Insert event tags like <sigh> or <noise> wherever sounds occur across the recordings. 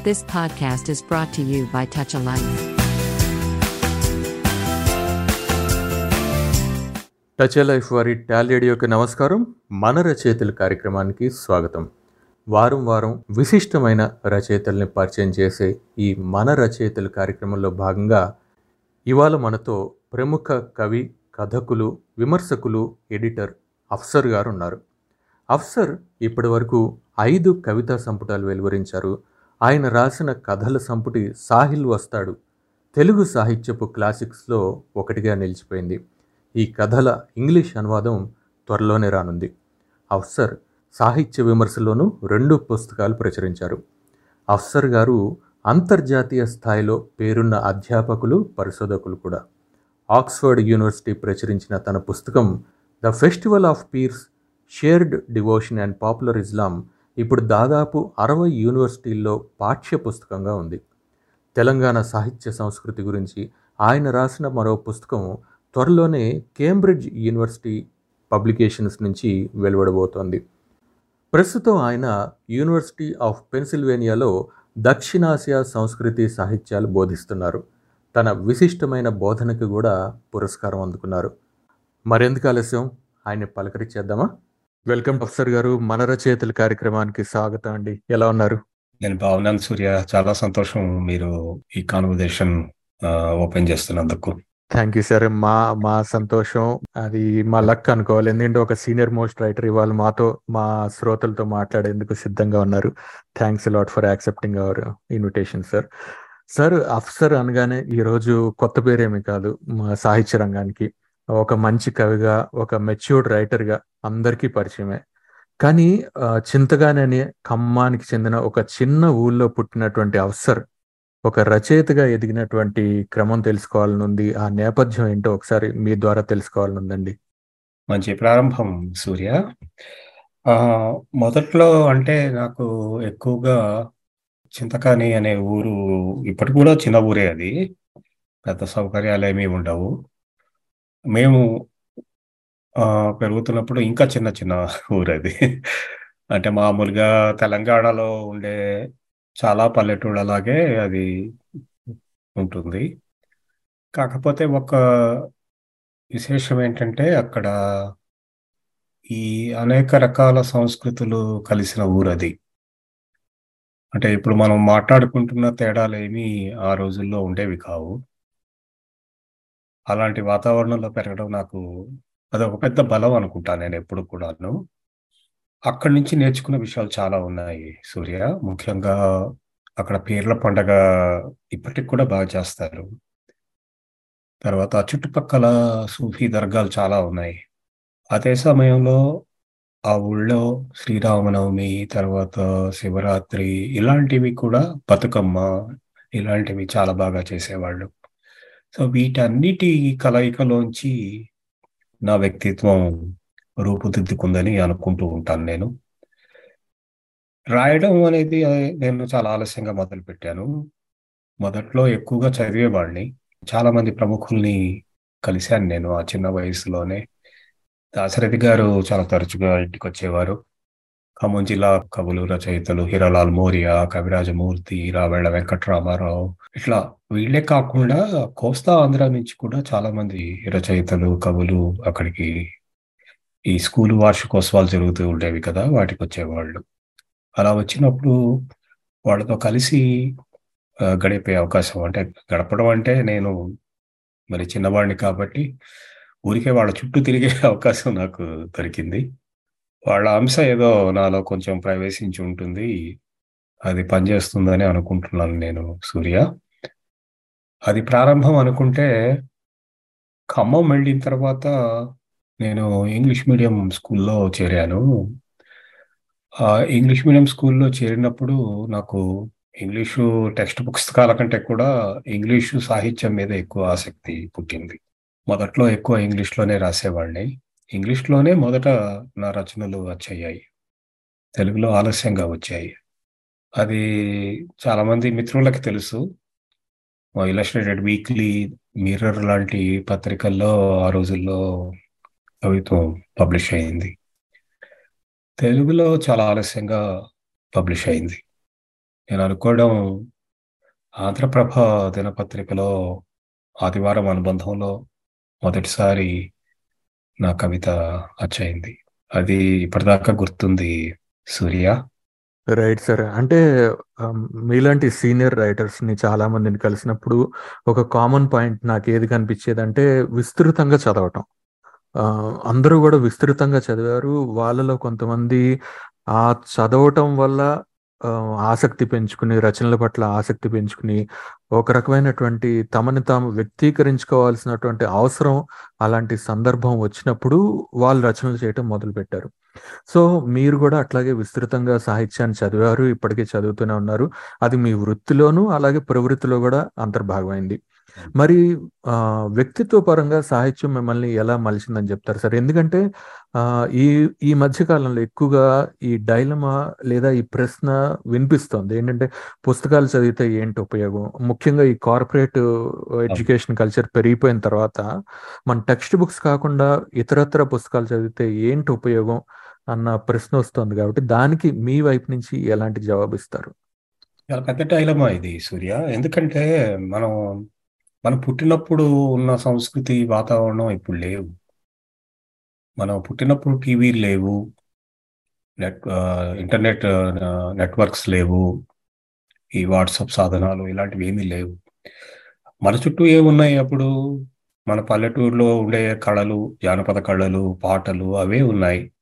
This podcast is brought to you by Touch a Life. Touch Life వారి టాలీడియోకి నమస్కారం. మన రచయితల కార్యక్రమానికి స్వాగతం. వారం వారం విశిష్టమైన రచయితల్ని పరిచయం చేసే ఈ మన రచయితల కార్యక్రమంలో భాగంగా ఇవాళ మనతో ప్రముఖ కవి కథకులు విమర్శకులు ఎడిటర్ అఫ్సర్ గారు ఉన్నారు. అఫ్సర్ ఇప్పటివరకు ఐదు కవితా సంపుటాలు వెలువరించారు. ఆయన రాసిన కథల సంపుటి సాహిల్ వస్తాడు. తెలుగు సాహిత్యపు క్లాసిక్స్లో ఒకటిగా నిలిచిపోయింది. ఈ కథల ఇంగ్లీష్ అనువాదం త్వరలోనే రానుంది. అఫ్సర్ సాహిత్య విమర్శలోనూ రెండు పుస్తకాలు ప్రచురించారు. అఫ్సర్ గారు అంతర్జాతీయ స్థాయిలో పేరున్న అధ్యాపకులు పరిశోధకులు కూడా. ఆక్స్ఫర్డ్ యూనివర్సిటీ ప్రచురించిన తన పుస్తకం the festival of peers shared devotion and popular Islam ఇప్పుడు దాదాపు అరవై యూనివర్సిటీల్లో పాఠ్య పుస్తకంగా ఉంది. తెలంగాణ సాహిత్య సంస్కృతి గురించి ఆయన రాసిన మరో పుస్తకం త్వరలోనే కేంబ్రిడ్జ్ యూనివర్సిటీ పబ్లికేషన్స్ నుంచి వెలువడబోతోంది. ప్రస్తుతం ఆయన యూనివర్సిటీ ఆఫ్ పెన్సిల్వేనియాలో దక్షిణాసియా సంస్కృతి సాహిత్యాలు బోధిస్తున్నారు. తన విశిష్టమైన బోధనకు కూడా పురస్కారం అందుకున్నారు. మరెందుకు ఆలస్యం? ఆయన పలకరించేద్దామా? వెల్కమ్ ప్రొఫెసర్ గారు. మన రచయితల కార్యక్రమానికి స్వాగతం అండి. ఎలా ఉన్నారు? నేను బాగున్నాను సూర్య. చాలా సంతోషం మీరు ఈ కాన్వర్జేషన్ ఓపెన్ చేస్తున్నందుకు. Thank you sir. మా మా సంతోషం. అది మా లక్ అనుకోవాలి. ఎందుకంటే ఒక సీనియర్ మోస్ట్ రైటర్ ఇవాళ మాతో మా శ్రోతలతో మాట్లాడేందుకు సిద్ధంగా ఉన్నారు. Thanks lot for accepting our invitation sir. Sir Afsar అనగానే ఈరోజు కొత్త పేరేమి కాదు. మా సాహిత్య రంగానికి. ఒక మంచి కవిగా ఒక మెచ్యూర్డ్ రైటర్గా అందరికీ పరిచయమే. కానీ చింతగానని ఖమ్మానికి చెందిన ఒక చిన్న ఊళ్ళో పుట్టినటువంటి అవసర్ ఒక రచయితగా ఎదిగినటువంటి క్రమం తెలుసుకోవాలనుంది ఆ నేపథ్యం ఏంటో ఒకసారి మీ ద్వారా తెలుసుకోవాలనుందండి. మంచి ప్రారంభం సూర్య. మొదట్లో అంటే నాకు ఎక్కువగా చింతకాని అనే ఊరు ఇప్పటికి కూడా చిన్న ఊరే అది. పెద్ద సౌకర్యాలు ఏమీ ఉండవు. మేము పెరుగుతున్నప్పుడు ఇంకా చిన్న చిన్న ఊరు అది అంటే మామూలుగా తెలంగాణలో ఉండే చాలా పల్లెటూళ్ళలాగే అది ఉంటుంది. కాకపోతే ఒక విశేషం ఏంటంటే అక్కడ ఈ అనేక రకాల సంస్కృతులు కలిసిన ఊరది. అంటే ఇప్పుడు మనం మాట్లాడుకుంటున్న తేడాలు ఏమీ ఆ రోజుల్లో ఉండేవి కావు. అలాంటి వాతావరణంలో పెరగడం నాకు అదొక పెద్ద బలం అనుకుంటా నేను ఎప్పుడు కూడాను. అక్కడి నుంచి నేర్చుకున్న విషయాలు చాలా ఉన్నాయి సూర్య. ముఖ్యంగా అక్కడ పీర్ల పండగ ఇప్పటికి కూడా బాగా చేస్తారు. తర్వాత చుట్టుపక్కల సూఫీ దర్గాలు చాలా ఉన్నాయి. అదే సమయంలో ఆ ఊళ్ళో శ్రీరామనవమి తర్వాత శివరాత్రి ఇలాంటివి కూడా బతుకమ్మ ఇలాంటివి చాలా బాగా చేసేవాళ్ళు. సో వీటన్నిటి కలయికలోంచి నా వ్యక్తిత్వం రూపుదిద్దుకుందని అనుకుంటూ ఉంటాను నేను. రాయడం అనేది నేను చాలా ఆలస్యంగా మొదలుపెట్టాను. మొదట్లో ఎక్కువగా చదివేవాడిని. చాలామంది ప్రముఖుల్ని కలిశాను నేను ఆ చిన్న వయసులోనే. దాశరథి గారు చాలా తరచుగా ఇంటికి వచ్చేవారు ఖమ్మం జిల్లా కవులు రచయితలు హీరాలాల్ మోరియా కవిరాజమూర్తి రావెళ్ళ వెంకట్రామారావు. ఇట్లా వీళ్ళే కాకుండా కోస్తా ఆంధ్ర నుంచి కూడా చాలా మంది రచయితలు కవులు అక్కడికి ఈ స్కూల్ వార్షికోత్సవాలు జరుగుతూ ఉండేవి కదా వాటికి వచ్చేవాళ్ళు. అలా వచ్చినప్పుడు వాళ్ళతో కలిసి గడిపే అవకాశం అంటే గడపడం అంటే నేను మరి చిన్నవాడిని కాబట్టి ఊరికే వాళ్ళ చుట్టూ తిరిగే <laughs> అవకాశం నాకు దొరికింది. వాళ్ళ అంశ ఏదో నాలో కొంచెం ప్రవేశించి ఉంటుంది. అది పనిచేస్తుందని అనుకుంటున్నాను నేను సూర్య. అది ప్రారంభం అనుకుంటే ఖమ్మం వెళ్ళిన తర్వాత నేను ఇంగ్లీష్ మీడియం స్కూల్లో చేరాను. ఇంగ్లీష్ మీడియం స్కూల్లో చేరినప్పుడు నాకు ఇంగ్లీషు టెక్స్ట్ పుస్తకాల కంటే కూడా ఇంగ్లీషు సాహిత్యం మీద ఎక్కువ ఆసక్తి పుట్టింది. మొదట్లో ఎక్కువ ఇంగ్లీష్లోనే రాసేవాడిని. ఇంగ్లీష్లోనే మొదట నా రచనలు వచ్చాయి. తెలుగులో ఆలస్యంగా వచ్చాయి. అది చాలామంది మిత్రులకి తెలుసు. ఇలస్ట్రేటెడ్ వీక్లీ మిర్రర్ లాంటి పత్రికల్లో ఆ రోజుల్లో కవిత్వం పబ్లిష్ అయింది. తెలుగులో చాలా ఆలస్యంగా పబ్లిష్ అయింది. నేను అనుకోవడం ఆంధ్రప్రభ దినపత్రికలో ఆదివారం అనుబంధంలో మొదటిసారి నా కవిత అచ్చయింది. అది ఇప్పటిదాకా గుర్తుంది సూర్య. Right sir. అంటే మీలాంటి సీనియర్ రైటర్స్ని చాలా మందిని కలిసినప్పుడు ఒక కామన్ పాయింట్ నాకు ఏది కనిపించేది అంటే విస్తృతంగా చదవటం. అందరూ కూడా విస్తృతంగా చదివారు. వాళ్ళలో కొంతమంది ఆ చదవటం వల్ల ఆసక్తి పెంచుకుని రచనల పట్ల ఆసక్తి పెంచుకుని ఒక రకమైనటువంటి తమని తాము వ్యక్తీకరించుకోవాల్సినటువంటి అవసరం అలాంటి సందర్భం వచ్చినప్పుడు వాళ్ళు రచనలు చేయటం మొదలుపెట్టారు. సో మీరు కూడా అట్లాగే విస్తృతంగా సాహిత్యాన్ని చదివారు ఇప్పటికే చదువుతూనే ఉన్నారు. అది మీ వృత్తిలోనూ అలాగే ప్రవృత్తిలో కూడా అంతర్భాగమైంది. మరి ఆ, వ్యక్తిత్వ పరంగా సాహిత్యం మిమ్మల్ని ఎలా మలిచిందని చెప్తారు సార్? ఎందుకంటే ఆ, ఈ ఈ మధ్య కాలంలో ఎక్కువగా ఈ డైలమా లేదా ఈ ప్రశ్న వినిపిస్తోంది. ఏంటంటే పుస్తకాలు చదివితే ఏంటి ఉపయోగం? ముఖ్యంగా ఈ కార్పొరేట్ ఎడ్యుకేషన్ కల్చర్ పెరిగిపోయిన తర్వాత మన టెక్స్ట్ బుక్స్ కాకుండా ఇతరత్ర పుస్తకాలు చదివితే ఏంటి ఉపయోగం అన్న ప్రశ్న వస్తుంది కాబట్టి దానికి మీ వైపు నుంచి ఎలాంటి జవాబు ఇస్తారు చాలా పెద్ద డైలమా ఇది సూర్య. ఎందుకంటే మనం మనం పుట్టినప్పుడు ఉన్న సంస్కృతి వాతావరణం ఇప్పుడు లేవు. మనం పుట్టినప్పుడు టీవీలు లేవు. నెట్ ఆ, ఇంటర్నెట్ నెట్వర్క్స్ లేవు. ఈ వాట్సాప్ సాధనాలు ఇలాంటివి ఏమీ లేవు. మన చుట్టూ ఏమున్నాయి అప్పుడు? మన పల్లెటూరులో ఉండే కళలు జానపద కళలు పాటలు అవే ఉన్నాయి.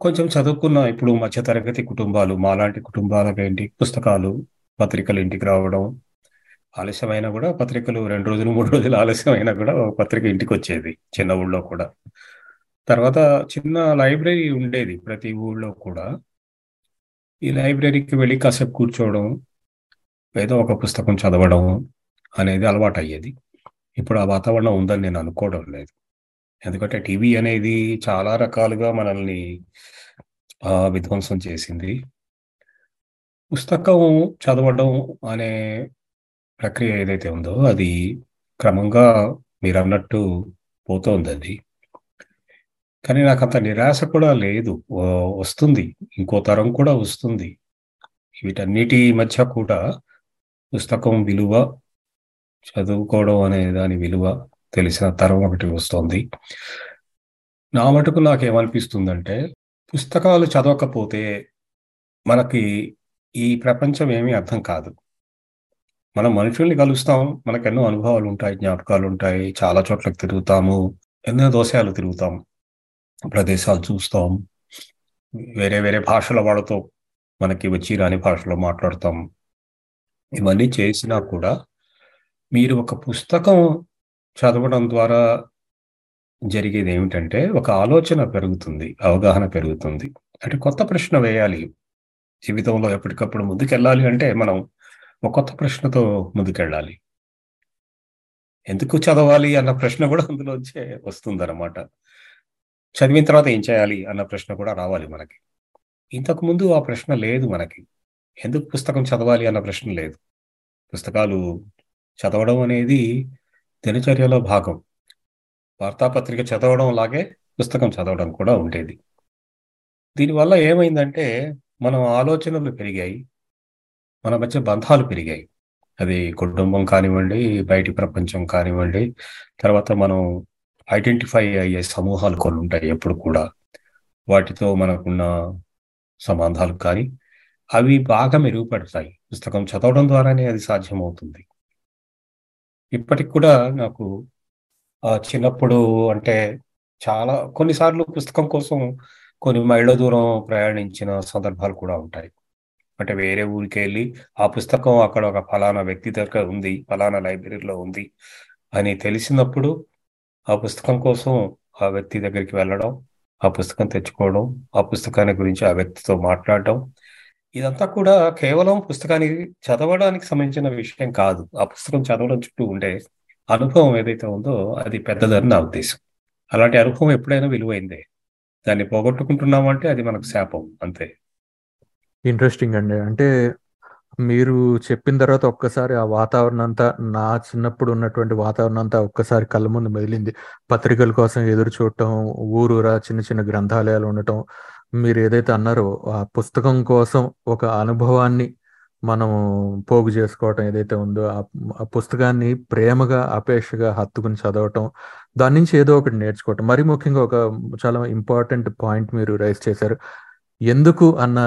కొంచెం చదువుకున్న ఇప్పుడు మధ్యతరగతి కుటుంబాలు మాలాంటి కుటుంబాలకు ఏంటి పుస్తకాలు పత్రికలు ఇంటికి రావడం ఆలస్యమైనా కూడా పత్రికలు రెండు రోజులు మూడు రోజులు ఆలస్యమైనా కూడా ఒక పత్రిక ఇంటికి వచ్చేది చిన్న ఊళ్ళో కూడా. తర్వాత చిన్న లైబ్రరీ ఉండేది ప్రతి ఊళ్ళో కూడా. ఈ లైబ్రరీకి వెళ్ళి కాసేపు కూర్చోవడం ఏదో ఒక పుస్తకం చదవడం అనేది అలవాటు అయ్యేది ఇప్పుడు ఆ వాతావరణం ఉందని నేను అనుకోవడం లేదు. ఎందుకంటే టీవీ అనేది చాలా రకాలుగా మనల్ని విధ్వంసం చేసింది. పుస్తకం చదవడం అనే ప్రక్రియ ఏదైతే ఉందో అది క్రమంగా మీరు అన్నట్టు పోతోంది అది కానీ నాకు అంత నిరాశ కూడా లేదు. వస్తుంది. ఇంకో తరం కూడా వస్తుంది. వీటన్నిటి మధ్య కూడా పుస్తకం విలువ చదువుకోవడం అనే దాని విలువ తెలిసిన తరం ఒకటి వస్తుంది. నా మటుకు నాకేమనిపిస్తుందంటే పుస్తకాలు చదవకపోతే మనకి ఈ ప్రపంచం ఏమీ అర్థం కాదు. మనం మనుషుల్ని కలుస్తాం. మనకు ఎన్నో అనుభవాలు ఉంటాయి జ్ఞాపకాలు ఉంటాయి చాలా చోట్లకి తిరుగుతాము. ఎన్నో దోషాలు తిరుగుతాం. ప్రదేశాలు చూస్తాం. వేరే వేరే భాషల వాళ్ళతో మనకి వచ్చి రాని భాషలో మాట్లాడతాం. ఇవన్నీ చేసినా కూడా మీరు ఒక పుస్తకం చదవడం ద్వారా జరిగేది ఏమిటంటే ఒక ఆలోచన పెరుగుతుంది అవగాహన పెరుగుతుంది. అంటే కొత్త ప్రశ్న వేయాలి. జీవితంలో ఎప్పటికప్పుడు ముందుకెళ్ళాలి అంటే మనం ఒక కొత్త ప్రశ్నతో ముందుకెళ్ళాలి. ఎందుకు చదవాలి అన్న ప్రశ్న కూడా అందులోంచే వస్తుందన్నమాట. చదివిన తర్వాత ఏం చేయాలి అన్న ప్రశ్న కూడా రావాలి మనకి. ఇంతకు ముందు ఆ ప్రశ్న లేదు మనకి. ఎందుకు పుస్తకం చదవాలి అన్న ప్రశ్న లేదు. పుస్తకాలు చదవడం అనేది దినచర్యలో భాగం. వార్తాపత్రిక చదవడం లాగే పుస్తకం చదవడం కూడా ఉండేది. దీనివల్ల ఏమైందంటే మనం ఆలోచనలు పెరిగాయి. మన మధ్య బంధాలు పెరిగాయి. అది కుటుంబం కానివ్వండి బయటి ప్రపంచం కానివ్వండి తర్వాత మనం ఐడెంటిఫై అయ్యే సమూహాలు కొన్ని ఉంటాయి ఎప్పుడు కూడా. వాటితో మనకున్న సంబంధాలు కానీ అవి బాగా మెరుగుపడతాయి. పుస్తకం చదవడం ద్వారానే అది సాధ్యమవుతుంది. ఇప్పటికి కూడా నాకు చిన్నప్పుడు అంటే చాలా కొన్నిసార్లు పుస్తకం కోసం కొన్ని మైళ్ళ దూరం ప్రయాణించిన సందర్భాలు కూడా ఉంటాయి. అంటే వేరే ఊరికి వెళ్ళి ఆ పుస్తకం అక్కడ ఒక ఫలానా వ్యక్తి దగ్గర ఉంది ఫలానా లైబ్రరీలో ఉంది అని తెలిసినప్పుడు ఆ పుస్తకం కోసం ఆ వ్యక్తి దగ్గరికి వెళ్ళడం ఆ పుస్తకం తెచ్చుకోవడం ఆ పుస్తకాన్ని గురించి ఆ వ్యక్తితో మాట్లాడడం ఇదంతా కూడా కేవలం పుస్తకానికి చదవడానికి సంబంధించిన విషయం కాదు. ఆ పుస్తకం చదవడం చుట్టూ ఉండే అనుభవం ఏదైతే ఉందో అది పెద్దదని నా ఉద్దేశం. అలాంటి అనుభవం ఎప్పుడైనా విలువైందే. దాన్ని పోగొట్టుకుంటున్నామంటే అది మనకు శాపం అంతే. ఇంట్రెస్టింగ్ అండి. అంటే మీరు చెప్పిన తర్వాత ఒక్కసారి ఆ వాతావరణం అంతా నా చిన్నప్పుడు ఉన్నటువంటి వాతావరణం అంతా ఒక్కసారి కళ్ళ ముందు మెదిలింది పత్రికల కోసం ఎదురు చూడటం ఊరూరా చిన్న చిన్న గ్రంథాలయాలు ఉండటం. మీరు ఏదైతే అన్నారో ఆ పుస్తకం కోసం ఒక అనుభవాన్ని మనం పోగు చేసుకోవటం ఏదైతే ఉందో ఆ ఆ పుస్తకాన్ని ప్రేమగా అపేక్షగా హత్తుకుని చదవటం దాని నుంచి ఏదో ఒకటి నేర్చుకోవటం. మరి ముఖ్యంగా ఒక చాలా ఇంపార్టెంట్ పాయింట్ మీరు రైస్ చేశారు. ఎందుకు అన్న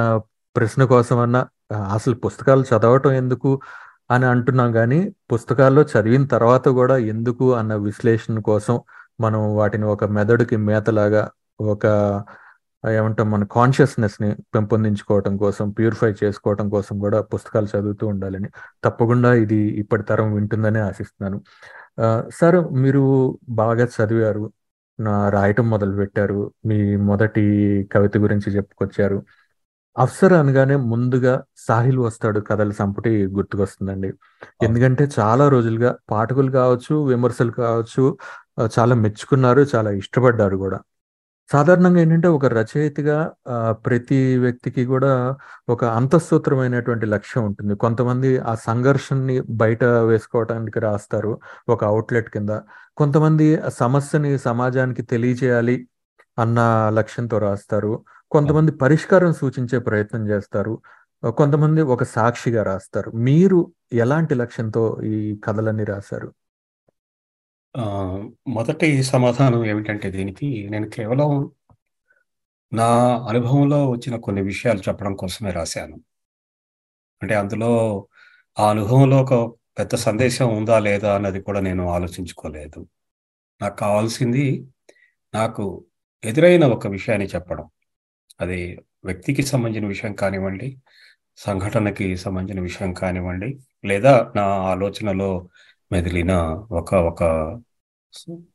ప్రశ్న కోసం అన్న అసలు పుస్తకాలు చదవటం ఎందుకు అని అంటున్నాం కానీ పుస్తకాల్లో చదివిన తర్వాత కూడా ఎందుకు అన్న విశ్లేషణ కోసం మనం వాటిని ఒక మెదడుకి మేతలాగా ఒక ఏమంటాం మన కాన్షియస్నెస్ని పెంపొందించుకోవటం కోసం ప్యూరిఫై చేసుకోవటం కోసం కూడా పుస్తకాలు చదువుతూ ఉండాలని తప్పకుండా ఇది ఇప్పటి తరం వింటుందని ఆశిస్తున్నాను. సార్ మీరు బాగా చదివారు నా రాయటం మొదలు పెట్టారు మీ మొదటి కవిత గురించి చెప్పుకొచ్చారు. అఫ్సర్ అనగానే ముందుగా సాహిల్ వస్తాడు కథల సంపుటి గుర్తుకొస్తుందండి. ఎందుకంటే చాలా రోజులుగా పాఠకులు కావచ్చు విమర్శలు కావచ్చు చాలా మెచ్చుకున్నారు చాలా ఇష్టపడ్డారు కూడా. సాధారణంగా ఏంటంటే ఒక రచయితగా ప్రతి వ్యక్తికి కూడా ఒక అంతఃసూత్రమైనటువంటి లక్ష్యం ఉంటుంది. కొంతమంది ఆ సంఘర్షణని బయట వేసుకోవడానికి రాస్తారు ఒక అవుట్లెట్ కింద. కొంతమంది ఆ సమస్యని సమాజానికి తెలియజేయాలి అన్న లక్ష్యంతో రాస్తారు. కొంతమంది పరిష్కారం సూచించే ప్రయత్నం చేస్తారు. కొంతమంది ఒక సాక్షిగా రాస్తారు. మీరు ఎలాంటి లక్ష్యంతో ఈ కథలన్నీ రాశారు? మొదటి సమాధానం ఏమిటంటే దీనికి నేను కేవలం నా అనుభవంలో వచ్చిన కొన్ని విషయాలు చెప్పడం కోసమే రాశాను. అంటే అందులో ఆ అనుభవంలో ఒక పెద్ద సందేశం ఉందా లేదా అన్నది కూడా నేను ఆలోచించుకోలేదు. నాకు కావాల్సింది నాకు ఎదురైన ఒక విషయాన్ని చెప్పడం. అది వ్యక్తికి సంబంధించిన విషయం కానివ్వండి సంఘటనకి సంబంధించిన విషయం కానివ్వండి లేదా నా ఆలోచనలో మెదిలిన ఒక ఒక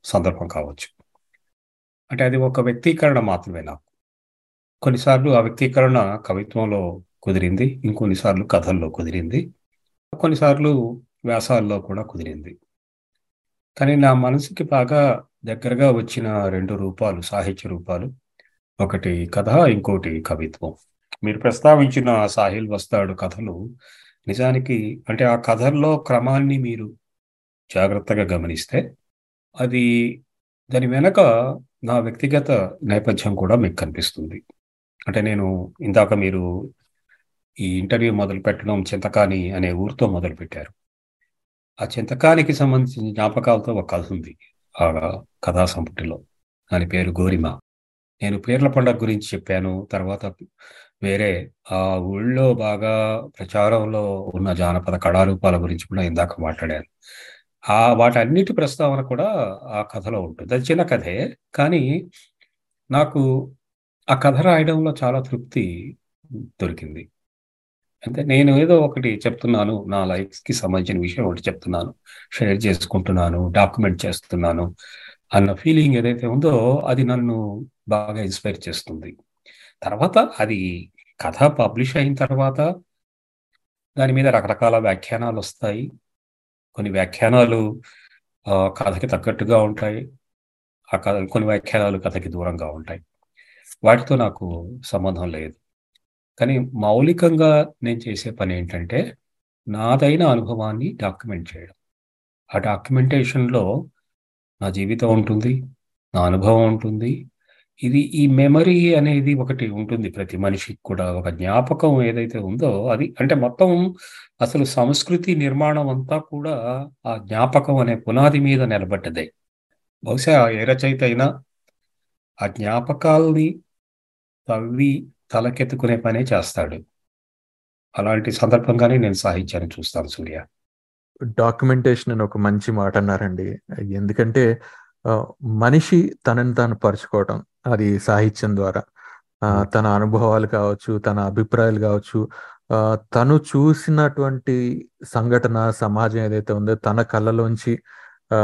సందర్భం కావచ్చు. అంటే అది ఒక వ్యక్తీకరణ మాత్రమే నాకు. కొన్నిసార్లు ఆ వ్యక్తీకరణ కవిత్వంలో కుదిరింది ఇంకొన్నిసార్లు కథల్లో కుదిరింది కొన్నిసార్లు వ్యాసాల్లో కూడా కుదిరింది. కానీ నా మనసుకి బాగా దగ్గరగా వచ్చిన రెండు రూపాలు సాహిత్య రూపాలు ఒకటి కథ ఇంకోటి కవిత్వం. మీరు ప్రస్తావించిన సాహిల్ వస్తాడు కథలు నిజానికి అంటే ఆ కథల్లో క్రమాన్ని మీరు జాగ్రత్తగా గమనిస్తే అది దాని వెనక నా వ్యక్తిగత నేపథ్యం కూడా మీకు కనిపిస్తుంది. అంటే నేను ఇందాక మీరు ఈ ఇంటర్వ్యూ మొదలు పెట్టడం చింతకాని అనే ఊరితో మొదలు పెట్టారు. ఆ చింతకానికి సంబంధించిన జ్ఞాపకాలతో ఒక కథ ఉంది. ఆ కథా సంపుటిలో. దాని పేరు గోరిమ. నేను పీర్ల పండగ గురించి చెప్పాను. తర్వాత వేరే ఆ ఊళ్ళో బాగా ప్రచారంలో ఉన్న జానపద కళారూపాల గురించి కూడా ఇందాక మాట్లాడాను. ఆ వాటన్నిటి ప్రస్తావన కూడా ఆ కథలో ఉంటుంది. అది చిన్న కథే. కానీ నాకు ఆ కథ రాయడంలో చాలా తృప్తి దొరికింది. అంటే నేను ఏదో ఒకటి చెప్తున్నాను. నా లైఫ్కి సంబంధించిన విషయం ఒకటి చెప్తున్నాను. షేర్ చేసుకుంటున్నాను. డాక్యుమెంట్ చేస్తున్నాను. అన్న ఫీలింగ్ ఏదైతే ఉందో అది నన్ను బాగా ఇన్స్పైర్ చేస్తుంది. తర్వాత అది కథ పబ్లిష్ అయిన తర్వాత దాని మీద రకరకాల వ్యాఖ్యానాలు వస్తాయి. కొన్ని వ్యాఖ్యానాలు కథకి తగ్గట్టుగా ఉంటాయి. ఆ కథ కొన్ని వ్యాఖ్యానాలు కథకి దూరంగా ఉంటాయి. వాటితో నాకు సంబంధం లేదు. కానీ మౌలికంగా నేను చేసే పని ఏంటంటే నాదైన అనుభవాన్ని డాక్యుమెంట్ చేయడం. ఆ డాక్యుమెంటేషన్లో నా జీవితం ఉంటుంది నా అనుభవం ఉంటుంది. ఇది ఈ మెమరీ అనేది ఒకటి ఉంటుంది ప్రతి మనిషికి కూడా. ఒక జ్ఞాపకం ఏదైతే ఉందో అది అంటే మొత్తం అసలు సంస్కృతి నిర్మాణం అంతా కూడా ఆ జ్ఞాపకం అనే పునాది మీద నిలబడ్డదే. బహుశా ఏ రచయిత అయినా ఆ జ్ఞాపకాల్ని తవ్వి తలకెత్తుకునే పనే చేస్తాడు. అలాంటి సందర్భంగానే నేను సాహిత్యాన్ని చూస్తాను సూర్య. డాక్యుమెంటేషన్ అని ఒక మంచి మాట అన్నారండి. ఎందుకంటే మనిషి తనని తాను పరుచుకోవటం అది సాహిత్యం ద్వారా. ఆ, Hmm. తన అనుభవాలు కావచ్చు తన అభిప్రాయాలు కావచ్చు ఆ, తను చూసినటువంటి సంఘటన సమాజం ఏదైతే ఉందో తన కళ్ళలోంచి ఆ,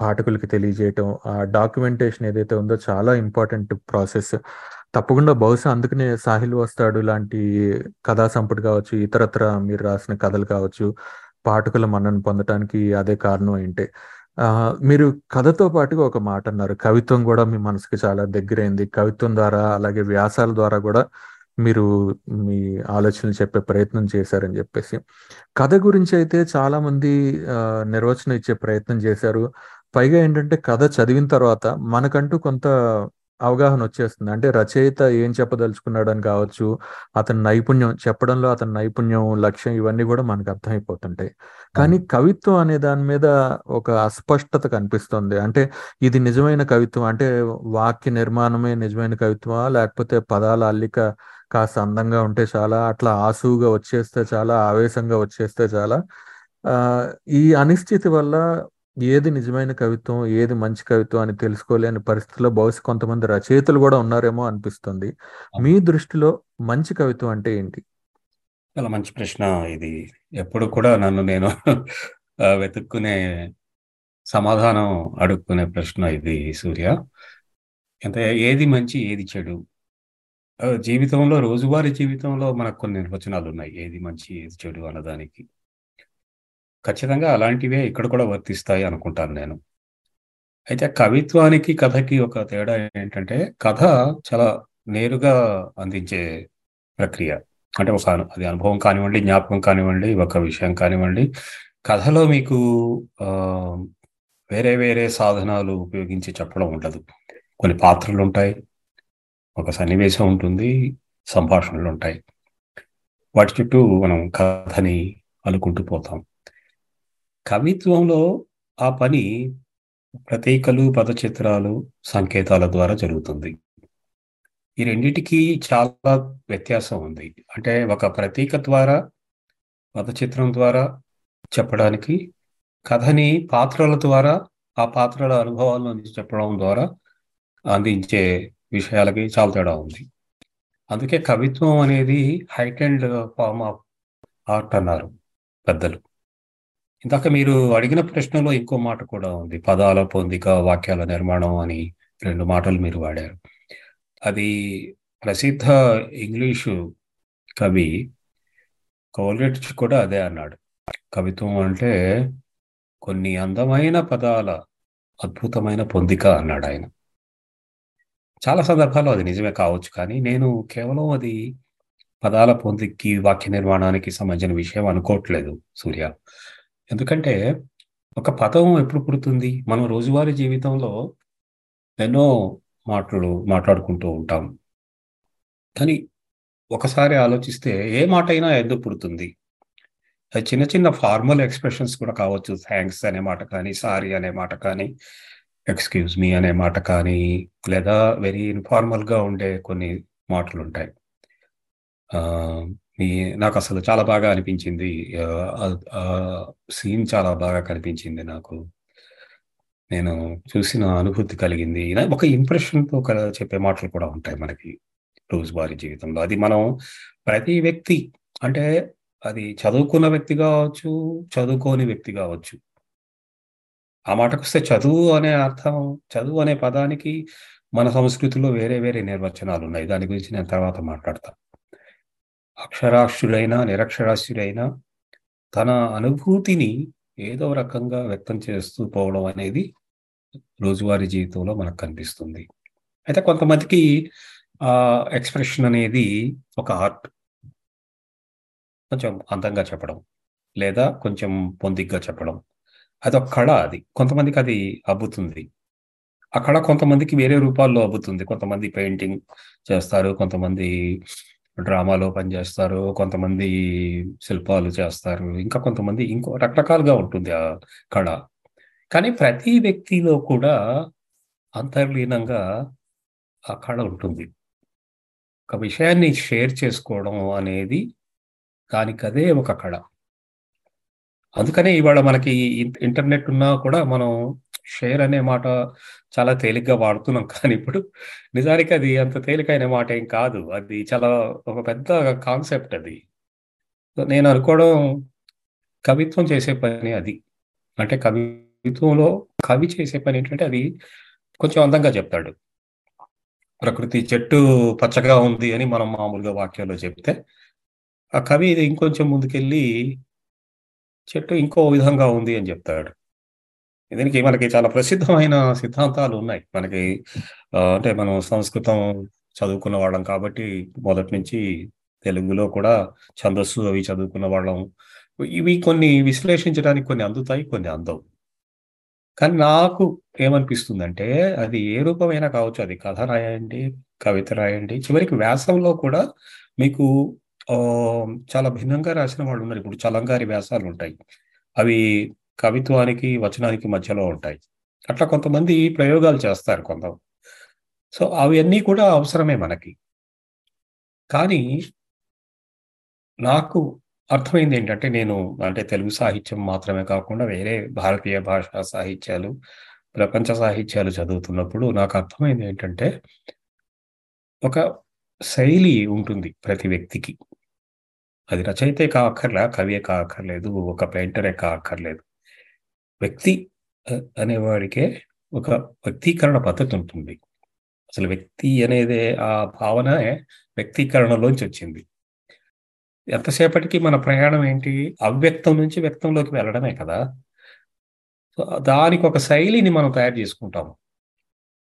పాఠకులకి తెలియజేయటం ఆ డాక్యుమెంటేషన్ ఏదైతే ఉందో చాలా ఇంపార్టెంట్ ప్రాసెస్. తప్పకుండా బహుశా అందుకనే సాహిల్ వస్తాడు లాంటి కథా సంపుటి కావచ్చు ఇతరత్ర మీరు రాసిన కథలు కావచ్చు పాఠకుల మన్నను పొందటానికి అదే కారణం ఏంటి మీరు కథతో పాటుగా ఒక మాట అన్నారు. కవిత్వం కూడా మీ మనసుకి చాలా దగ్గరైంది. కవిత్వం ద్వారా అలాగే వ్యాసాల ద్వారా కూడా మీరు మీ ఆలోచనలు చెప్పే ప్రయత్నం చేశారని చెప్పేసి. కథ గురించి అయితే చాలా మంది నిర్వచనం ఇచ్చే ప్రయత్నం చేశారు. పైగా ఏంటంటే కథ చదివిన తర్వాత మనకంటూ కొంత అవగాహన వచ్చేస్తుంది. అంటే రచయిత ఏం చెప్పదలుచుకున్నాడని కావచ్చు అతని నైపుణ్యం చెప్పడంలో అతని నైపుణ్యం లక్ష్యం ఇవన్నీ కూడా మనకు అర్థమైపోతుంటాయి. కానీ కవిత్వం అనే దాని మీద ఒక అస్పష్టత కనిపిస్తుంది. అంటే ఇది నిజమైన కవిత్వం అంటే వాక్య నిర్మాణమే నిజమైన కవిత్వమా లేకపోతే పదాల అల్లిక కాస్త అందంగా ఉంటే చాలా అట్లా ఆసువుగా వచ్చేస్తే చాలా ఆవేశంగా వచ్చేస్తే చాలా ఆ, ఈ అనిశ్చితి వల్ల ఏది నిజమైన కవిత్వం ఏది మంచి కవిత్వం అని తెలుసుకోలేని పరిస్థితిలో బహుశా కొంతమంది రచయితలు కూడా ఉన్నారేమో అనిపిస్తుంది. మీ దృష్టిలో మంచి కవిత్వం అంటే ఏంటి? చాలా మంచి ప్రశ్న. ఇది ఎప్పుడు కూడా నన్ను నేను వెతుక్కునే సమాధానం అడుక్కునే ప్రశ్న ఇది సూర్య. అంటే ఏది మంచి ఏది చెడు? జీవితంలో రోజువారీ జీవితంలో మనకు కొన్ని నిర్వచనాలు ఉన్నాయి. ఏది మంచి ఏది చెడు అన్నదానికి. ఖచ్చితంగా అలాంటివే ఇక్కడ కూడా వర్తిస్తాయి అనుకుంటాను నేను. అయితే కవిత్వానికి కథకి ఒక తేడా ఏంటంటే కథ చాలా నేరుగా అందించే ప్రక్రియ. అంటే ఒక అది అనుభవం కానివ్వండి జ్ఞాపకం కానివ్వండి ఒక విషయం కానివ్వండి. కథలో మీకు వేరే వేరే సాధనాలు ఉపయోగించి చెప్పడం ఉండదు. కొన్ని పాత్రలు ఉంటాయి ఒక సన్నివేశం ఉంటుంది సంభాషణలు ఉంటాయి. వాటి చుట్టూ మనం కథని అనుకుంటూ పోతాం. కవిత్వంలో ఆ పని ప్రతీకలు పదచిత్రాలు సంకేతాల ద్వారా జరుగుతుంది. ఈ రెండిటికి చాలా వ్యత్యాసం ఉంది. అంటే ఒక ప్రతీక ద్వారా పదచిత్రం ద్వారా చెప్పడానికి కథని పాత్రల ద్వారా ఆ పాత్రల అనుభవాల నుంచి చెప్పడం ద్వారా అందించే విషయాలకి చాలా తేడా ఉంది. అందుకే కవిత్వం అనేది హైటెండ్ ఫార్మ్ ఆఫ్ ఆర్ట్ అన్నారు పెద్దలు. ఇందాక మీరు అడిగిన ప్రశ్నలో ఇంకో మాట కూడా ఉంది. పదాల పొందిక వాక్యాల నిర్మాణం అని రెండు మాటలు మీరు వాడారు. అది ప్రసిద్ధ ఇంగ్లీషు కవి కౌలెట్స్ కూడా అదే అన్నాడు. కవిత్వం అంటే కొన్ని అందమైన పదాల అద్భుతమైన పొందిక అన్నాడు ఆయన. చాలా సందర్భాల్లో అది నిజమే కావచ్చు కానీ నేను కేవలం అది పదాల పొందికి వాక్య నిర్మాణానికి సంబంధించిన విషయం అనుకోవట్లేదు సూర్య. ఎందుకంటే ఒక పదం ఎప్పుడు పుడుతుంది? మనం రోజువారీ జీవితంలో ఎన్నో మాటలు మాట్లాడుకుంటూ ఉంటాం. కానీ ఒకసారి ఆలోచిస్తే ఏ మాట అయినా ఎందుకు పుడుతుంది? అది చిన్న చిన్న ఫార్మల్ ఎక్స్ప్రెషన్స్ కూడా కావచ్చు. థ్యాంక్స్ అనే మాట కానీ సారీ అనే మాట కానీ ఎక్స్క్యూజ్ మీ అనే మాట కానీ లేదా వెరీ ఇన్ఫార్మల్గా ఉండే కొన్ని మాటలు ఉంటాయి నాకు అసలు చాలా బాగా అనిపించింది. సీన్ చాలా బాగా కనిపించింది నాకు. నేను చూసిన అనుభూతి కలిగింది. ఒక ఇంప్రెషన్తో చెప్పే మాటలు కూడా ఉంటాయి మనకి రోజువారీ జీవితంలో. అది మనం ప్రతి వ్యక్తి అంటే అది చదువుకున్న వ్యక్తి కావచ్చు చదువుకోని వ్యక్తి కావచ్చు. ఆ మాటకు వస్తే చదువు అనే అర్థం చదువు అనే పదానికి మన సంస్కృతిలో వేరే వేరే నిర్వచనాలు ఉన్నాయి దాని గురించి నేను తర్వాత మాట్లాడతాను అక్షరాస్యుడైనా నిరక్షరాస్యుడైనా తన అనుభూతిని ఏదో రకంగా వ్యక్తం చేస్తూ పోవడం అనేది రోజువారీ జీవితంలో మనకు కనిపిస్తుంది. అయితే కొంతమందికి ఆ ఎక్స్ప్రెషన్ అనేది ఒక ఆర్ట్. కొంచెం అందంగా చెప్పడం లేదా కొంచెం పొందిగ్గా చెప్పడం. అది ఒక కళ అది. కొంతమందికి అది అబ్బుతుంది. ఆ కళ కొంతమందికి వేరే రూపాల్లో అబ్బుతుంది. కొంతమంది పెయింటింగ్ చేస్తారు కొంతమంది డ్రామాలో పనిచేస్తారు కొంతమంది శిల్పాలు చేస్తారు ఇంకా కొంతమంది ఇంకో రకరకాలుగా ఉంటుంది ఆ కళ. కానీ ప్రతి వ్యక్తిలో కూడా అంతర్లీనంగా ఆ కళ ఉంటుంది. ఒక విషయాన్ని షేర్ చేసుకోవడం అనేది దానికదే ఒక కళ. అందుకనే ఇవాళ మనకి ఇన్- ఇంటర్నెట్ ఉన్నా కూడా మనం షేర్ అనే మాట చాలా తేలిగ్గా వాడుతున్నాం. కానీ ఇప్పుడు నిజానికి అది అంత తేలికైన మాట ఏం కాదు. అది చాలా ఒక పెద్ద కాన్సెప్ట్ అది. నేను అనుకోవడం కవిత్వం చేసే పని అది. అంటే కవిత్వంలో కవి చేసే పని ఏంటంటే అది కొంచెం అందంగా చెప్తాడు. ప్రకృతి చెట్టు పచ్చగా ఉంది అని మనం మామూలుగా వాక్యాల్లో చెప్తే ఆ కవి ఇది ఇంకొంచెం ముందుకెళ్ళి చెట్టు ఇంకో విధంగా ఉంది అని చెప్తాడు. దీనికి మనకి చాలా ప్రసిద్ధమైన సిద్ధాంతాలు ఉన్నాయి. మనకి అంటే మనం సంస్కృతం చదువుకున్న వాళ్ళం కాబట్టి మొదటి నుంచి తెలుగులో కూడా ఛందస్సు అవి చదువుకున్న వాళ్ళం. ఇవి కొన్ని విశ్లేషించడానికి కొన్ని అందుతాయి కొన్ని అందవు. కానీ నాకు ఏమనిపిస్తుందంటే అది ఏ రూపమైనా కావచ్చు అది కథ రాయండి కవిత రాయండి చివరికి వ్యాసంలో కూడా మీకు చాలా భిన్నంగా రాసిన వాళ్ళు ఉన్నారు. ఇప్పుడు చలంగారి వ్యాసాలు ఉంటాయి. అవి కవిత్వానికి వచనానికి మధ్యలో ఉంటాయి. అట్లా కొంతమంది ప్రయోగాలు చేస్తారు కొంత సో అవన్నీ కూడా అవసరమే మనకి. కానీ నాకు అర్థమైంది ఏంటంటే నేను అంటే తెలుగు సాహిత్యం మాత్రమే కాకుండా వేరే భారతీయ భాషా సాహిత్యాలు ప్రపంచ సాహిత్యాలు చదువుతున్నప్పుడు నాకు అర్థమైంది ఏంటంటే ఒక శైలి ఉంటుంది ప్రతి వ్యక్తికి. అది రచయితే కాక్కర్లే కవియే కాక్కర్లేదు ఒక పెయింటరే కాక్కర్లేదు వ్యక్తి అనేవాడికే ఒక వ్యక్తీకరణ పద్ధతి ఉంటుంది. అసలు వ్యక్తి అనేది ఆ భావన వ్యక్తీకరణలోంచి వచ్చింది. ఎంతసేపటికి మన ప్రయాణం ఏంటి? అవ్యక్తం నుంచి వ్యక్తంలోకి వెళ్ళడమే కదా. దానికి ఒక శైలిని మనం తయారు చేసుకుంటాము.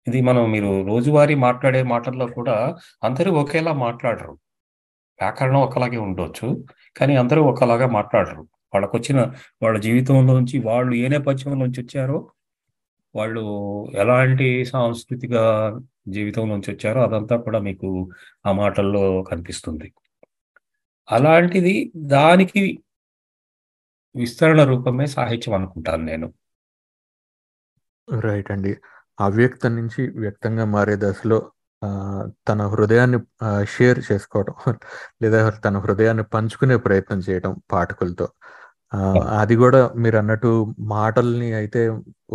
ఇది మనం మీరు రోజువారీ మాట్లాడే మాటల్లో కూడా అందరూ ఒకేలా మాట్లాడరు. వ్యాకరణం ఒకలాగే ఉండొచ్చు కానీ అందరూ ఒకలాగా మాట్లాడరు. వాళ్ళకు వచ్చిన వాళ్ళ జీవితంలోంచి వాళ్ళు ఏ నేపథ్యంలోంచి వచ్చారో వాళ్ళు ఎలాంటి సాంస్కృతిక జీవితంలోంచి వచ్చారో అదంతా కూడా మీకు ఆ మాటల్లో కనిపిస్తుంది. అలాంటిది దానికి విస్తరణ రూపమే సాహిత్యం అనుకుంటాను నేను. రైట్ అండి. అవ్యక్తం నుంచి వ్యక్తంగా మారే దశలో ఆ, తన హృదయాన్ని షేర్ చేసుకోవడం లేదా తన హృదయాన్ని పంచుకునే ప్రయత్నం చేయడం పాఠకులతో. అది కూడా మీరు అన్నట్టు మాటల్ని అయితే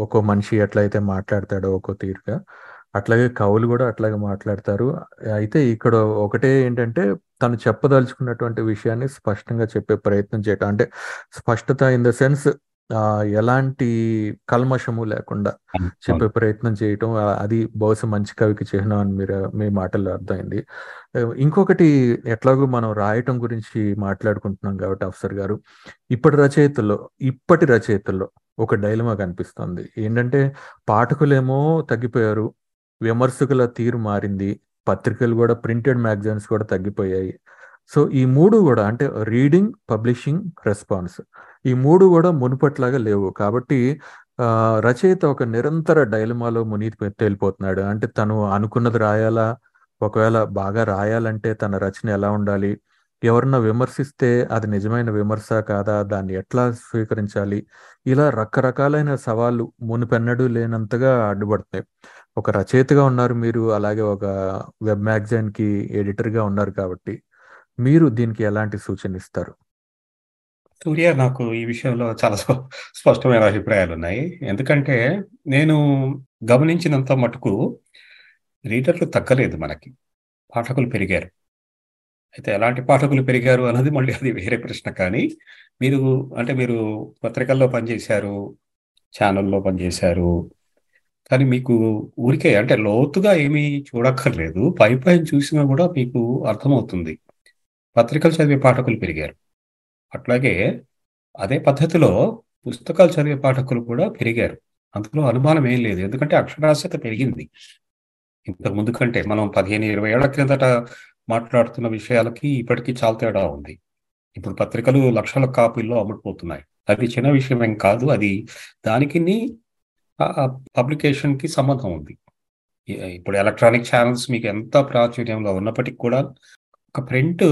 ఒక్కో మనిషి ఎట్లయితే మాట్లాడతాడో ఒక్కో తీరుగా అట్లాగే కవులు కూడా అట్లాగే మాట్లాడతారు. అయితే ఇక్కడ ఒకటే ఏంటంటే తను చెప్పదలుచుకున్నటువంటి విషయాన్ని స్పష్టంగా చెప్పే ప్రయత్నం చేయటం. అంటే స్పష్టత ఇన్ ద సెన్స్ ఎలాంటి కల్మషము లేకుండా చెప్పే ప్రయత్నం చేయటం అది బహుశా మంచి కవికి చిహ్నం అని మీరు మీ మాటల్లో అర్థమైంది. ఇంకొకటి ఎట్లాగో మనం రాయటం గురించి మాట్లాడుకుంటున్నాం కాబట్టి అఫ్సర్ గారు ఇప్పటి రచయితల్లో ఇప్పటి రచయితల్లో ఒక డైలమా కనిపిస్తుంది. ఏంటంటే పాఠకులేమో తగ్గిపోయారు విమర్శకుల తీరు మారింది పత్రికలు కూడా ప్రింటెడ్ మ్యాగజైన్స్ కూడా తగ్గిపోయాయి. సో ఈ మూడు కూడా అంటే రీడింగ్ పబ్లిషింగ్ రెస్పాన్స్. ఈ మూడు కూడా మునుపట్లాగా లేవు. కాబట్టి రచయిత ఒక నిరంతర డైలమాలో మునిగి తేలిపోతున్నాడు. అంటే తను అనుకున్నది రాయాలా? ఒకవేళ బాగా రాయాలంటే తన రచన ఎలా ఉండాలి? ఎవరన్నా విమర్శిస్తే అది నిజమైన విమర్శ కాదా? దాన్ని ఎట్లా స్వీకరించాలి? ఇలా రకరకాలైన సవాళ్ళు మునిపెన్నడూ లేనంతగా అడ్డుపడుతున్నాయి. ఒక రచయితగా ఉన్నారు మీరు అలాగే ఒక వెబ్ మ్యాగజైన్కి ఎడిటర్గా ఉన్నారు కాబట్టి. మీరు దీనికి ఎలాంటి సూచన ఇస్తారు సూర్య నాకు ఈ విషయంలో చాలా స్పష్టమైన అభిప్రాయాలు ఉన్నాయి ఎందుకంటే నేను గమనించినంత మటుకు రీడర్లు తగ్గలేదు మనకి. పాఠకులు పెరిగారు. అయితే ఎలాంటి పాఠకులు పెరిగారు అన్నది మళ్ళీ అది వేరే ప్రశ్న. కానీ మీరు అంటే మీరు పత్రికల్లో పనిచేశారు ఛానల్లో పనిచేశారు. కానీ మీకు ఊరికే అంటే లోతుగా ఏమీ చూడక్కర్లేదు. పై పైన చూసినా కూడా మీకు అర్థమవుతుంది. పత్రికలు చదివే పాఠకులు పెరిగారు. అట్లాగే అదే పద్ధతిలో పుస్తకాలు చదివే పాఠకులు కూడా పెరిగారు. అందులో అనుమానం ఏం లేదు. ఎందుకంటే అక్షరాస్యత పెరిగింది. ఇంతకు ముందు కంటే మనం పదిహేను ఇరవై ఏళ్ళ క్రిందట మాట్లాడుతున్న విషయాలకి ఇప్పటికీ చాలా తేడా ఉంది. ఇప్పుడు పత్రికలు లక్షల కాపీల్లో అమ్ముడుపోతున్నాయి. అది చిన్న విషయం ఏం కాదు. అది దానికి పబ్లికేషన్కి సంబంధం ఉంది. ఇప్పుడు ఎలక్ట్రానిక్ ఛానల్స్ మీకు ఎంత ప్రాచుర్యంలో ఉన్నప్పటికీ కూడా ఒక ప్రింట్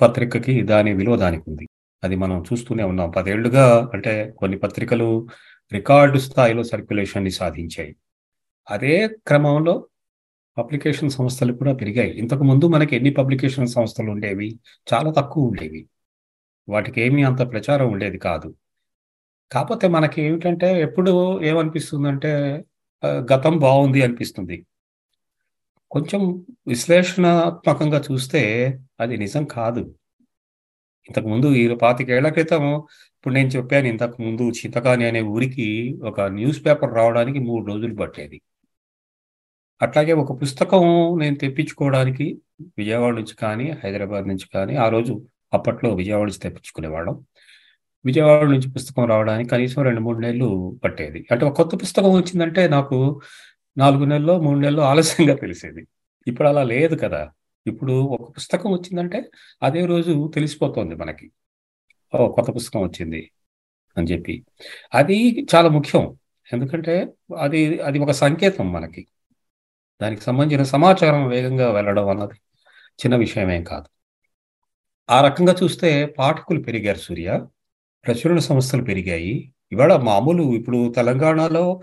పత్రికకి దాని విలువ దానికి ఉంది. అది మనం చూస్తూనే ఉన్నాం. పదేళ్ళుగా అంటే కొన్ని పత్రికలు రికార్డు స్థాయిలో సర్క్యులేషన్ని సాధించాయి. అదే క్రమంలో పబ్లికేషన్ సంస్థలు కూడా పెరిగాయి. ఇంతకు ముందు మనకి ఎన్ని పబ్లికేషన్ సంస్థలు ఉండేవి? చాలా తక్కువ ఉండేవి. వాటికి ఏమీ అంత ప్రచారం ఉండేది కాదు. కాకపోతే మనకి ఏమిటంటే ఎప్పుడు ఏమనిపిస్తుందంటే గతం బాగుంది అనిపిస్తుంది. కొంచెం విశ్లేషణాత్మకంగా చూస్తే అది నిజం కాదు. ఇంతకు ముందు ఈ పాతికేళ్ళ క్రితం ఇప్పుడు నేను చెప్పాను ఇంతకు ముందు చింతకాని అనే ఊరికి ఒక న్యూస్ పేపర్ రావడానికి మూడు రోజులు పట్టేది. అట్లాగే ఒక పుస్తకం నేను తెప్పించుకోవడానికి విజయవాడ నుంచి కానీ హైదరాబాద్ నుంచి కానీ ఆ రోజు అప్పట్లో విజయవాడ నుంచి తెప్పించుకునేవాళ్ళం. విజయవాడ నుంచి పుస్తకం రావడానికి కనీసం రెండు మూడు నెలలు పట్టేది. అంటే ఒక కొత్త పుస్తకం వచ్చిందంటే నాకు నాలుగు నెలల్లో మూడు నెలల్లో ఆలస్యంగా తెలిసేది. ఇప్పుడు అలా లేదు కదా. ఇప్పుడు ఒక పుస్తకం వచ్చిందంటే అదే రోజు తెలిసిపోతుంది మనకి. ఓ కొత్త పుస్తకం వచ్చింది అని చెప్పి. అది చాలా ముఖ్యం. ఎందుకంటే అది అది ఒక సంకేతం మనకి. దానికి సంబంధించిన సమాచారం వేగంగా వెళ్ళడం అన్నది చిన్న విషయమేం కాదు. ఆ రకంగా చూస్తే పాఠకులు పెరిగారు సూర్య. ప్రచురణ సంస్థలు పెరిగాయి. ఇవాళ మామూలు ఇప్పుడు తెలంగాణలో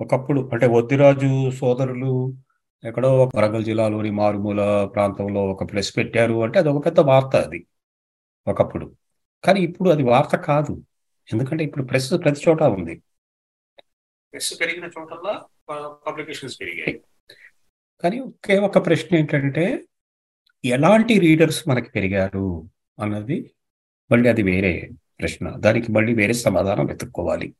ఒకప్పుడు అంటే వద్దిరాజు సోదరులు ఎక్కడో ఒక వరంగల్ జిల్లాలోని మారుమూల ప్రాంతంలో ఒక ప్రెస్ పెట్టారు అంటే అది ఒక పెద్ద వార్త అది ఒకప్పుడు. కానీ ఇప్పుడు అది వార్త కాదు. ఎందుకంటే ఇప్పుడు ప్రెస్ ప్రతి చోట ఉంది. ప్రెస్ పెరిగిన చోటల్లా పబ్లికేషన్స్ పెరిగాయి. కానీ ఒకే ఒక ప్రశ్న ఏంటంటే ఎలాంటి రీడర్స్ మనకి పెరిగారు అన్నది మళ్ళీ అది వేరే ప్రశ్న. దానికి మళ్ళీ వేరే సమాధానం వెతుక్కోవాలి.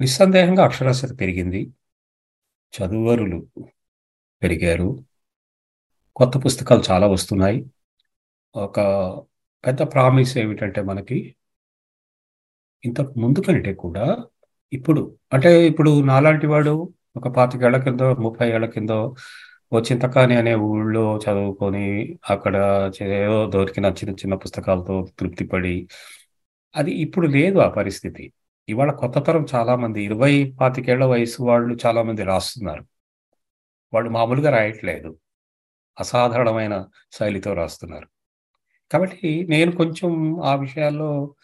నిస్సందేహంగా అక్షరాస్యత పెరిగింది. చదువరులు పెరిగారు. కొత్త పుస్తకాలు చాలా వస్తున్నాయి. ఒక పెద్ద ప్రామిస్ ఏమిటంటే మనకి ఇంతకు ముందు కంటే కూడా ఇప్పుడు అంటే ఇప్పుడు నాలాంటి వాడు ఒక పాతికేళ్ళ కింద ముప్పై ఏళ్ళ కింద ఓ చింతకాని అనే ఊళ్ళో చదువుకొని అక్కడ ఏదో దొరికిన చిన్న చిన్న పుస్తకాలతో తృప్తిపడి అది ఇప్పుడు లేదు ఆ పరిస్థితి. ఇవాళ కొత్త తరం చాలా మంది ఇరవై పాతికేళ్ళ వయసు వాళ్ళు చాలా మంది రాస్తున్నారు. వాళ్ళు మామూలుగా రాయట్లేదు. అసాధారణమైన శైలితో రాస్తున్నారు. కాబట్టి నేను కొంచెం ఆ విషయాల్లో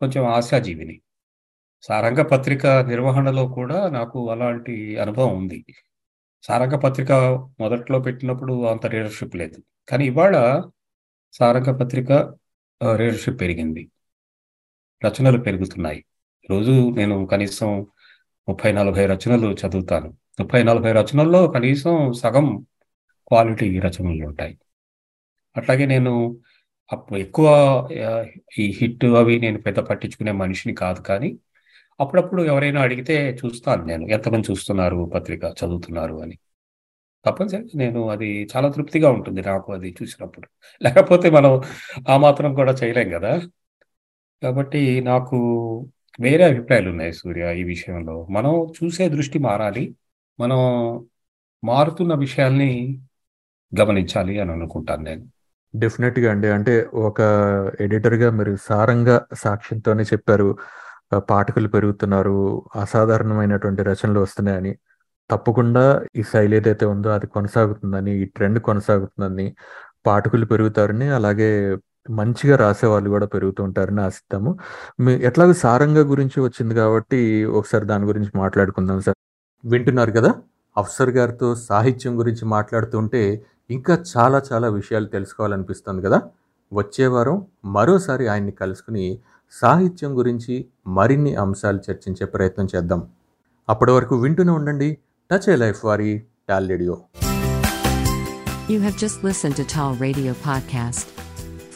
కొంచెం ఆశాజీవిని. సారంగ పత్రిక నిర్వహణలో కూడా నాకు అలాంటి అనుభవం ఉంది. సారంగ పత్రిక మొదట్లో పెట్టినప్పుడు అంత రీడర్షిప్ లేదు. కానీ ఇవాళ సారంగ పత్రిక రీడర్షిప్ పెరిగింది. రచనలు పెరుగుతున్నాయి. రోజు నేను కనీసం ముప్పై నలభై రచనలు చదువుతాను. ముప్పై నలభై రచనల్లో కనీసం సగం క్వాలిటీ రచనలు ఉంటాయి. అట్లాగే నేను అప్పుడు ఎక్కువ ఈ హిట్ అవి నేను పెద్ద పట్టించుకునే మనిషిని కాదు కానీ అప్పుడప్పుడు ఎవరైనా అడిగితే చూస్తాను నేను ఎంతమంది చూస్తున్నారు పత్రిక చదువుతున్నారు అని. తప్పనిసరిగా నేను అది చాలా తృప్తిగా ఉంటుంది నాకు అది చూసినప్పుడు. లేకపోతే మనం ఆ మాత్రం కూడా చేయలేం కదా. కాబట్టి నాకు వేరే అభిప్రాయాలు ఉన్నాయి సూర్య ఈ విషయంలో. మనం చూసే దృష్టి మారాలి. మనం మారుతున్న విషయాల్ని గమనించాలి అని అనుకుంటాను నేను. డెఫినెట్గా అండి. అంటే ఒక ఎడిటర్గా మీరు సారంగా సాక్ష్యంతోనే చెప్పారు పాఠకులు పెరుగుతున్నారు అసాధారణమైనటువంటి రచనలు వస్తున్నాయని. తప్పకుండా ఈ శైలి ఏదైతే ఉందో అది కొనసాగుతుందని ఈ ట్రెండ్ కొనసాగుతుందని పాఠకులు పెరుగుతారని అలాగే మంచిగా రాసే వాళ్ళు కూడా పెరుగుతూ ఉంటారని ఆశిస్తాము మీ ఎట్లాగో సారంగ గురించి వచ్చింది కాబట్టి ఒకసారి దాని గురించి మాట్లాడుకుందాం సార్. వింటున్నారు కదా? అఫ్సర్ గారితో సాహిత్యం గురించి మాట్లాడుతుంటే ఇంకా చాలా చాలా విషయాలు తెలుసుకోవాలనిపిస్తుంది కదా? వచ్చే వారం మరోసారి ఆయన్ని కలుసుకుని సాహిత్యం గురించి మరిన్ని అంశాలు చర్చించే ప్రయత్నం చేద్దాం. అప్పటి వరకు వింటూనే ఉండండి. టచ్ ఏ లైఫ్ వారి talk radio. You have just listened to Tall Radio Podcast.